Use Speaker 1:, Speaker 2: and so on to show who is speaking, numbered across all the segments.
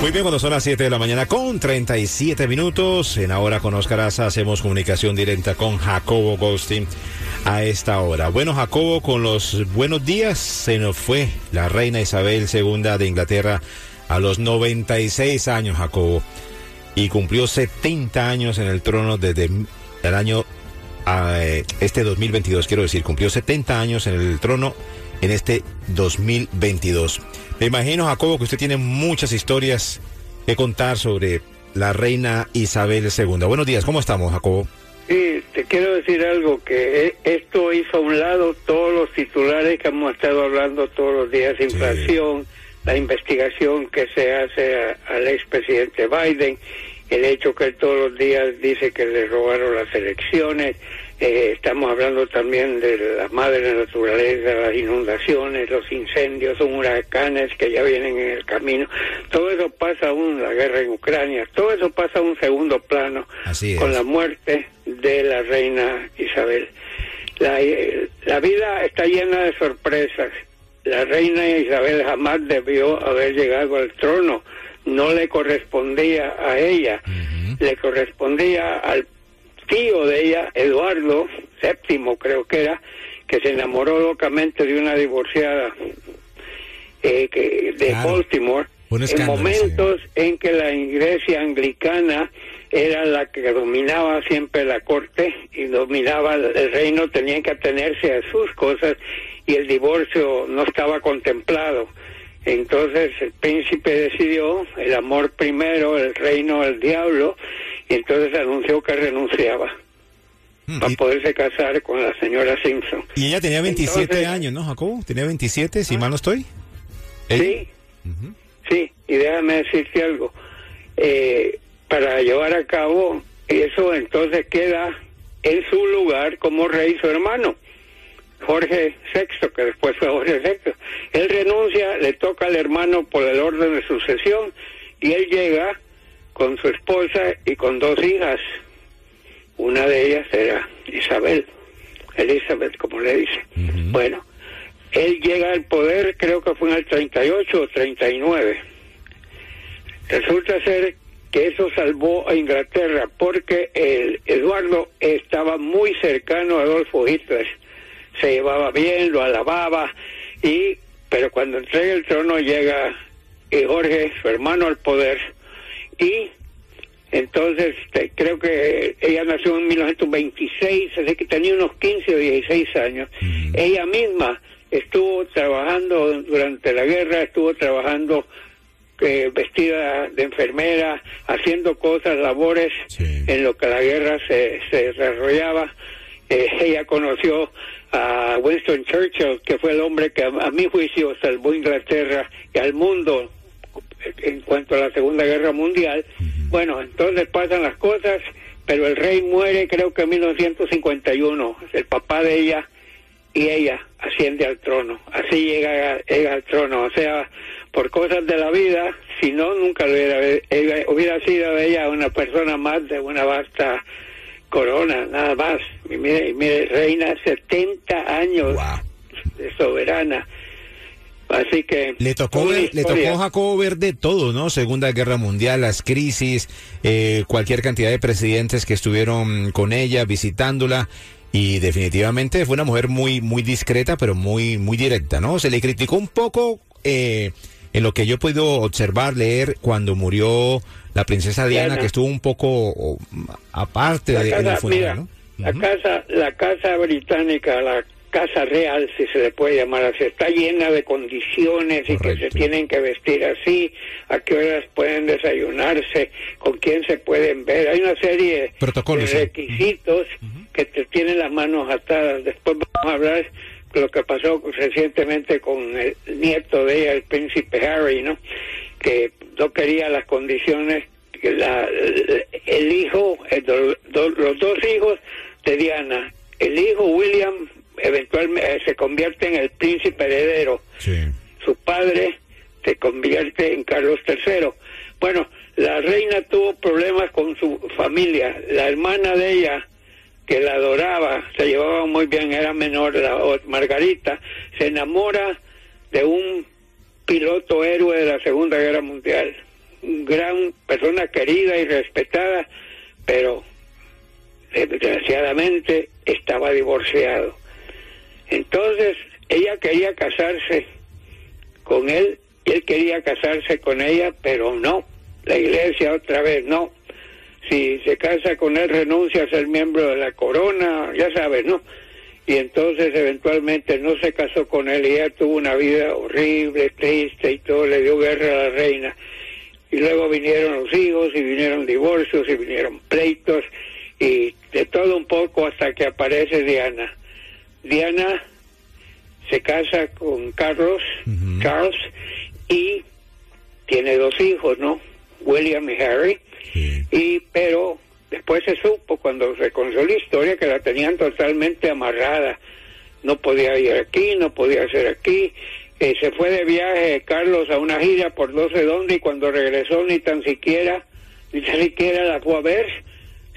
Speaker 1: Muy bien, cuando son las 7 de la mañana con 37 minutos, en Ahora con Oscar Aza hacemos comunicación directa con Jacobo Goldstein a esta hora. Bueno, Jacobo, con los buenos días se nos fue la reina Isabel II de Inglaterra a los 96 años, Jacobo, y cumplió 70 años en el trono desde el año eh, este 2022, quiero decir, cumplió 70 años en el trono en este 2022. Me imagino, Jacobo, que usted tiene muchas historias que contar sobre la reina Isabel II. Buenos días, ¿cómo estamos, Jacobo?
Speaker 2: Sí, te quiero decir algo, que e, esto hizo a un lado todos los titulares que hemos estado hablando todos los días, inflación, la investigación que se hace al expresidente Biden, el hecho que él todos los días dice que le robaron las elecciones, eh, estamos hablando también de la madre naturaleza, las inundaciones, los incendios, los huracanes que ya vienen en el camino. Todo eso pasa aún, la guerra en Ucrania, todo eso pasa a un segundo plano con la muerte de la reina Isabel. La, eh, la vida está llena de sorpresas. La reina Isabel jamás debió haber llegado al trono. No le correspondía a ella, le correspondía al tío de ella, Eduardo VII creo que era, que se enamoró locamente de una divorciada eh, que, de Baltimore, en momentos en que la iglesia anglicana era la que dominaba siempre la corte y dominaba el reino, tenían que atenerse a sus cosas y el divorcio no estaba contemplado. Entonces el príncipe decidió el amor primero, el reino al diablo, y entonces anunció que renunciaba mm, para poderse casar con la señora Simpson.
Speaker 1: Y ella tenía 27 años, ¿no, Jacobo? Tenía 27, si mal no estoy.
Speaker 2: Sí, sí, y déjame decirte algo. Eh, para llevar a cabo eso, entonces queda en su lugar como rey su hermano. Jorge VI, que después fue Jorge VI. Él renuncia, le toca al hermano por el orden de sucesión y él llega con su esposa y con dos hijas. Una de ellas era Isabel, Elizabeth, como le dice. Bueno, él llega al poder, creo que fue en el 38 o 39. Resulta ser que eso salvó a Inglaterra porque el Eduardo estaba muy cercano a Adolfo Hitler. Se llevaba bien, lo alababa, y pero cuando entrega el trono llega eh, Jorge, su hermano, al poder y entonces este, creo que ella nació en 1926, así que tenía unos 15 o 16 años. Ella misma estuvo trabajando durante la guerra, estuvo trabajando eh, vestida de enfermera, haciendo cosas, labores en lo que la guerra se, se desarrollaba. Eh, ella conoció a Winston Churchill, que fue el hombre que a, a mi juicio salvó Inglaterra y al mundo en cuanto a la Segunda Guerra Mundial. Bueno, entonces pasan las cosas, pero el rey muere creo que en 1951, el papá de ella y ella asciende al trono, así llega, llega al trono, o sea, por cosas de la vida, si no, nunca hubiera, hubiera sido ella una persona más de una vasta corona, nada más. Y mire, mire reina 70 años de soberana Así que
Speaker 1: le tocó le tocó a Jacobo ver de todo, ¿no? Segunda Guerra Mundial, las crisis, eh, cualquier cantidad de presidentes que estuvieron con ella visitándola y definitivamente fue una mujer muy muy discreta, pero muy muy directa, ¿no? Se le criticó un poco eh, en lo que yo he podido observar, leer cuando murió la princesa Diana, que estuvo un poco aparte de la funeral,
Speaker 2: La casa la casa británica, la casa real, si se le puede llamar así, está llena de condiciones y que se tienen que vestir así, a qué horas pueden desayunarse, con quién se pueden ver. Hay una serie de requisitos que te tienen las manos atadas. Después vamos a hablar de lo que pasó recientemente con el nieto de ella, el príncipe Harry, ¿no? Que no quería las condiciones la, el los dos hijos de Diana. El hijo William eventualmente se convierte en el príncipe heredero. Su padre se convierte en Carlos III. Bueno, la reina tuvo problemas con su familia. La hermana de ella, que la adoraba, se llevaba muy bien, era menor, la Margarita, se enamora de un piloto héroe de la Segunda Guerra Mundial. Gran persona querida y respetada, pero desgraciadamente estaba divorciado. Entonces, ella quería casarse con él y él quería casarse con ella, pero no. La iglesia otra vez no. Si se casa con él, renuncia a ser miembro de la corona, ya sabes, ¿no? Y entonces eventualmente no se casó con él y ella tuvo una vida horrible, triste y todo, le dio guerra a la reina. Y luego vinieron los hijos y vinieron divorcios y vinieron pleitos y de todo un poco hasta que aparece Diana. Diana se casa con Carlos, Charles, y tiene dos hijos, ¿no? William y Harry. Y pero después se supo cuando se conoció la historia que la tenían totalmente amarrada. No podía ir aquí, no podía hacer aquí. Eh, se fue de viaje Carlos a una gira por no sé dónde y cuando regresó ni tan siquiera, ni tan siquiera la fue a ver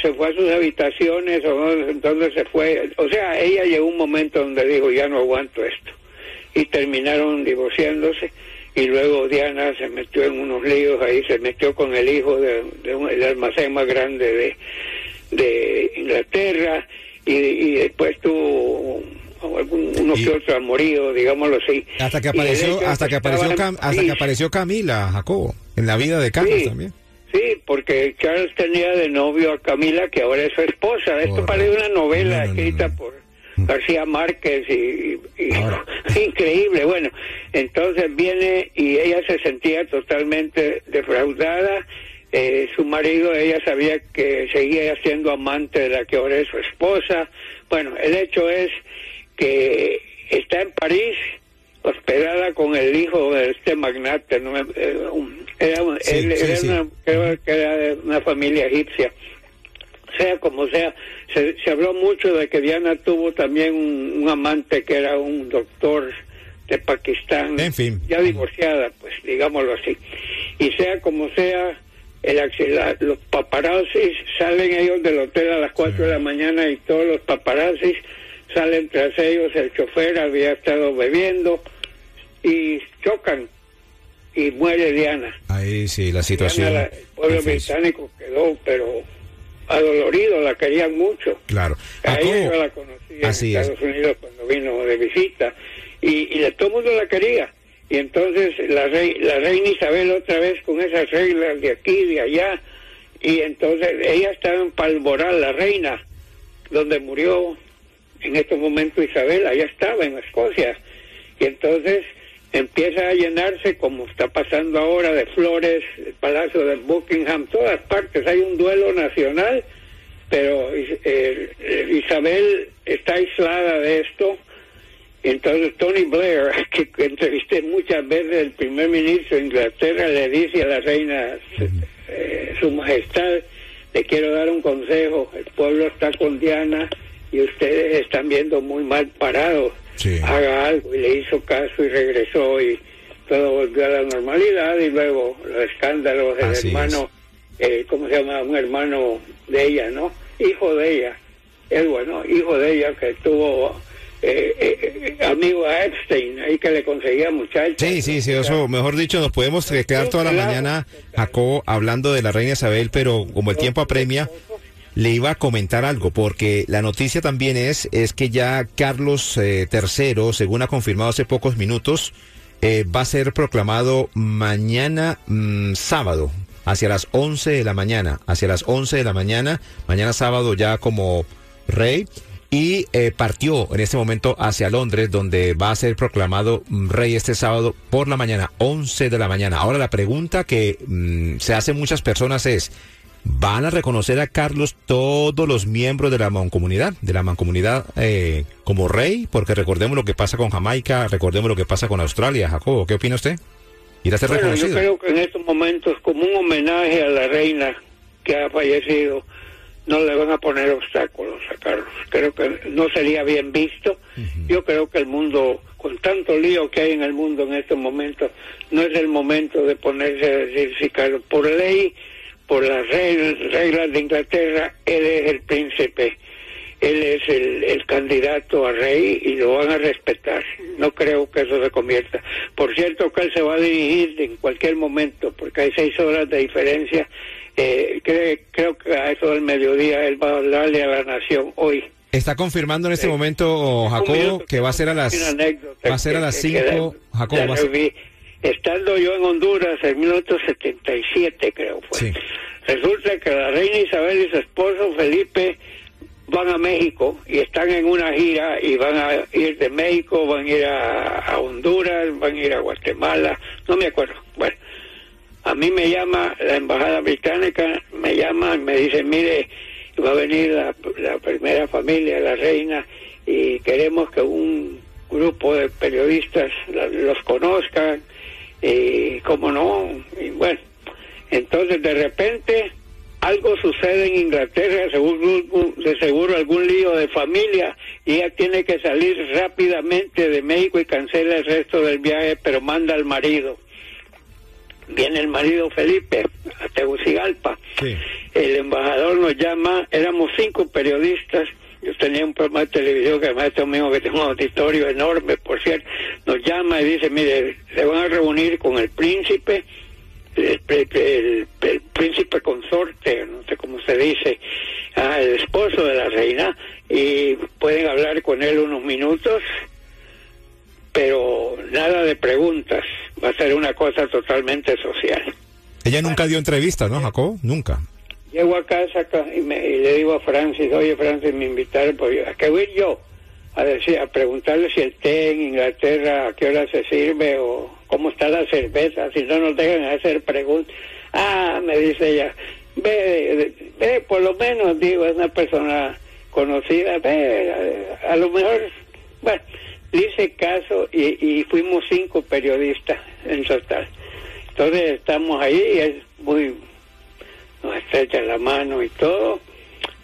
Speaker 2: se fue a sus habitaciones o entonces se fue, o sea, ella llegó un momento donde dijo, ya no aguanto esto. Y terminaron divorciándose y luego Diana se metió en unos líos ahí, se metió con el hijo de, el almacén más grande de, de Inglaterra y, después tuvo unos que otros amoríos, digámoslo así.
Speaker 1: Hasta que apareció, hasta que apareció, hasta que apareció Camila, Jacobo, en la vida de Carlos también.
Speaker 2: Sí, porque Charles tenía de novio a Camila, que ahora es su esposa. Esto parece una novela escrita por García Márquez y, increíble. Bueno, entonces viene y ella se sentía totalmente defraudada. Eh, su marido, ella sabía que seguía siendo amante de la que ahora es su esposa. Bueno, el hecho es que está en París hospedada con el hijo de este magnate, ¿no? Eh, era, él, era Una, creo que era de una familia egipcia. Sea como sea, se, se habló mucho de que Diana tuvo también un, amante que era un doctor de Pakistán,
Speaker 1: en fin.
Speaker 2: ya divorciada, pues digámoslo así. Y sea como sea, el, los paparazzis salen ellos del hotel a las 4 de la mañana y todos los paparazzis salen tras ellos, el chofer había estado bebiendo, y chocan y muere Diana.
Speaker 1: Ahí sí, la situación.
Speaker 2: el pueblo británico quedó, pero adolorido, la querían mucho.
Speaker 1: Claro.
Speaker 2: A ella yo la conocí en Estados Unidos cuando vino de visita y, y todo el mundo la quería. Y entonces la, rey, la reina Isabel otra vez con esas reglas de aquí, de allá, y entonces ella estaba en Palmoral, la reina, donde murió en estos momentos Isabel, allá estaba en Escocia. Y entonces empieza a llenarse como está pasando ahora de flores, el Palacio de Buckingham, todas partes. Hay un duelo nacional, pero eh, Isabel está aislada de esto. Entonces Tony Blair, que entrevisté muchas veces, el primer ministro de Inglaterra le dice a la reina, eh, su majestad, le quiero dar un consejo, el pueblo está con Diana y ustedes están viendo muy mal parados haga algo y le hizo caso y regresó y todo volvió a la normalidad y luego los escándalos del hermano, eh, ¿cómo se llama? Un hermano de ella, ¿no? Hijo de ella, es bueno, hijo de ella que tuvo eh, eh, amigo a Epstein, ahí que le conseguía muchachos.
Speaker 1: Sí, sí, sí, eso, mejor dicho, nos podemos quedar toda la mañana, Jacobo, hablando de la reina Isabel, pero como el tiempo apremia, le iba a comentar algo, porque la noticia también es, es que ya Carlos III, eh, según ha confirmado hace pocos minutos, eh, va a ser proclamado mañana mm, sábado, hacia las 11 de la mañana, hacia las 11 de la mañana, mañana sábado ya como rey. Y eh, partió en este momento hacia Londres, donde va a ser proclamado mm, rey este sábado por la mañana, 11 de la mañana. Ahora la pregunta que mm, se hace muchas personas es, van a reconocer a Carlos todos los miembros de la mancomunidad, de la mancomunidad eh, como rey, porque recordemos lo que pasa con Jamaica, recordemos lo que pasa con Australia. Jacobo, ¿qué opina usted?
Speaker 2: ¿Irá a ser bueno, Yo creo que en estos momentos, como un homenaje a la reina que ha fallecido, no le van a poner obstáculos a Carlos. Creo que no sería bien visto. Yo creo que el mundo, con tanto lío que hay en el mundo en estos momentos, no es el momento de ponerse a decir si Carlos, por ley, por las reglas de Inglaterra, él es el príncipe él es el, el, candidato a rey y lo van a respetar. No creo que eso se convierta. Por cierto que él se va a dirigir en cualquier momento, porque hay seis horas de diferencia. Eh, creo que a eso del mediodía él va a hablarle a la nación hoy.
Speaker 1: Está confirmando en este momento, Jacobo, que va a ser a las va a ser a las 5, Jacobo.
Speaker 2: Estando yo en Honduras en 1977, creo fue. Resulta que la reina Isabel y su esposo Felipe van a México y están en una gira y van a ir de México, van a ir a, Honduras, van a ir a Guatemala, no me acuerdo. Bueno, a mí me llama la embajada británica, me llama y me dice, mire, va a venir la, primera familia, la reina, y queremos que un grupo de periodistas los conozcan, y cómo no, y bueno, entonces de repente algo sucede en Inglaterra, seguro, de seguro algún lío de familia, y ella tiene que salir rápidamente de México y cancela el resto del viaje, pero manda al marido. Viene el marido Felipe a Tegucigalpa. El embajador nos llama, éramos cinco periodistas, yo tenía un programa de televisión que además este mismo que tengo un auditorio enorme, por cierto, nos llama y dice, mire, se van a reunir con el príncipe, el, príncipe consorte, no sé cómo se dice, ah, el esposo de la reina, y pueden hablar con él unos minutos, pero nada de preguntas, va a ser una cosa totalmente social.
Speaker 1: Ella nunca dio entrevista, ¿no, Jacob? Nunca.
Speaker 2: Llego a casa y, le digo a Francis, oye Francis, me invitaron, pues, ¿a qué voy yo? A, decir, a preguntarle si el té en Inglaterra a qué hora se sirve o cómo está la cerveza, si no nos dejan hacer preguntas. Ah, me dice ella, ve, ve, por lo menos, digo, es una persona conocida, ve, a, lo mejor, bueno, le hice caso y, y fuimos cinco periodistas en total. Entonces estamos ahí y es muy, nos estrecha la mano y todo.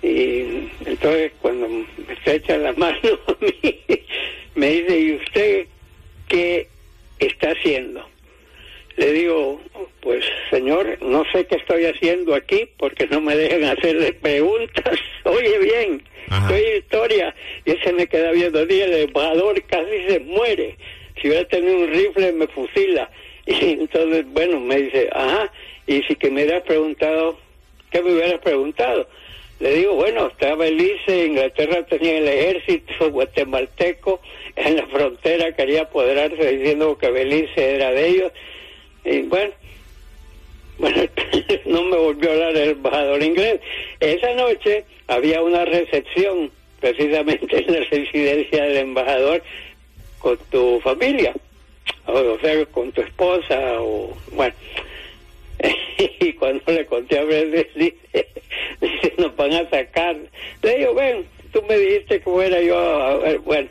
Speaker 2: Y entonces cuando me estrecha la mano a mí, me dice, ¿y usted qué está haciendo? Le digo, pues señor, no sé qué estoy haciendo aquí porque no me dejan hacerle preguntas. Oye bien, soy historia. Y ese me queda viendo, día el embajador casi se muere. Si hubiera tenido un rifle me fusila. Y entonces, bueno, me dice, ajá, y si que me hubieras preguntado, ¿qué me hubieras preguntado? Le digo, bueno, estaba Belice, Inglaterra tenía el ejército guatemalteco, en la frontera quería apoderarse diciendo que Belice era de ellos. Y bueno, bueno, no me volvió a hablar el embajador inglés. Esa noche había una recepción precisamente en la residencia del embajador con tu familia, o, sea, con tu esposa, o bueno. y cuando le conté a Brendan, dice, dice, nos van a sacar. Le digo, ven, tú me dijiste que era yo, a ver, bueno,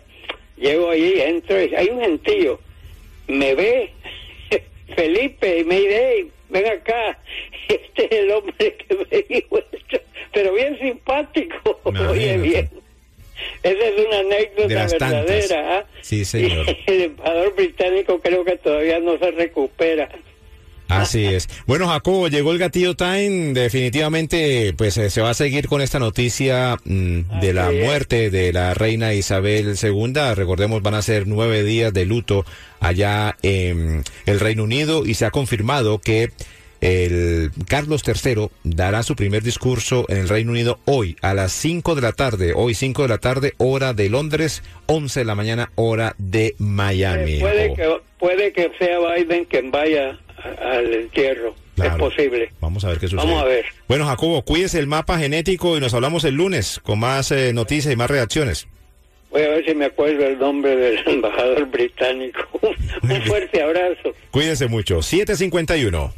Speaker 2: llego ahí, entro, y hay un gentío, me ve Felipe y me dice, ven acá, este es el hombre que me dijo esto, pero bien simpático, oye bien. Esa es una anécdota verdadera. ¿ah?
Speaker 1: Sí, señor.
Speaker 2: el embajador británico creo que todavía no se recupera.
Speaker 1: Así es. Bueno, Jacobo, llegó el gatillo time. Definitivamente, pues eh, se va a seguir con esta noticia mm, de la muerte de la reina Isabel II. Recordemos, van a ser nueve días de luto allá en el Reino Unido y se ha confirmado que el Carlos III dará su primer discurso en el Reino Unido hoy a las 5 de la tarde, hoy 5 de la tarde, hora de Londres, 11 de la mañana, hora de Miami.
Speaker 2: puede, que, puede que sea Biden quien vaya al entierro. Es posible.
Speaker 1: Vamos a ver qué sucede.
Speaker 2: Vamos a ver.
Speaker 1: Bueno, Jacobo, cuídese el mapa genético y nos hablamos el lunes con más eh, noticias y más reacciones.
Speaker 2: Voy a ver si me acuerdo el nombre del embajador británico. Un fuerte abrazo.
Speaker 1: Cuídense mucho. 751.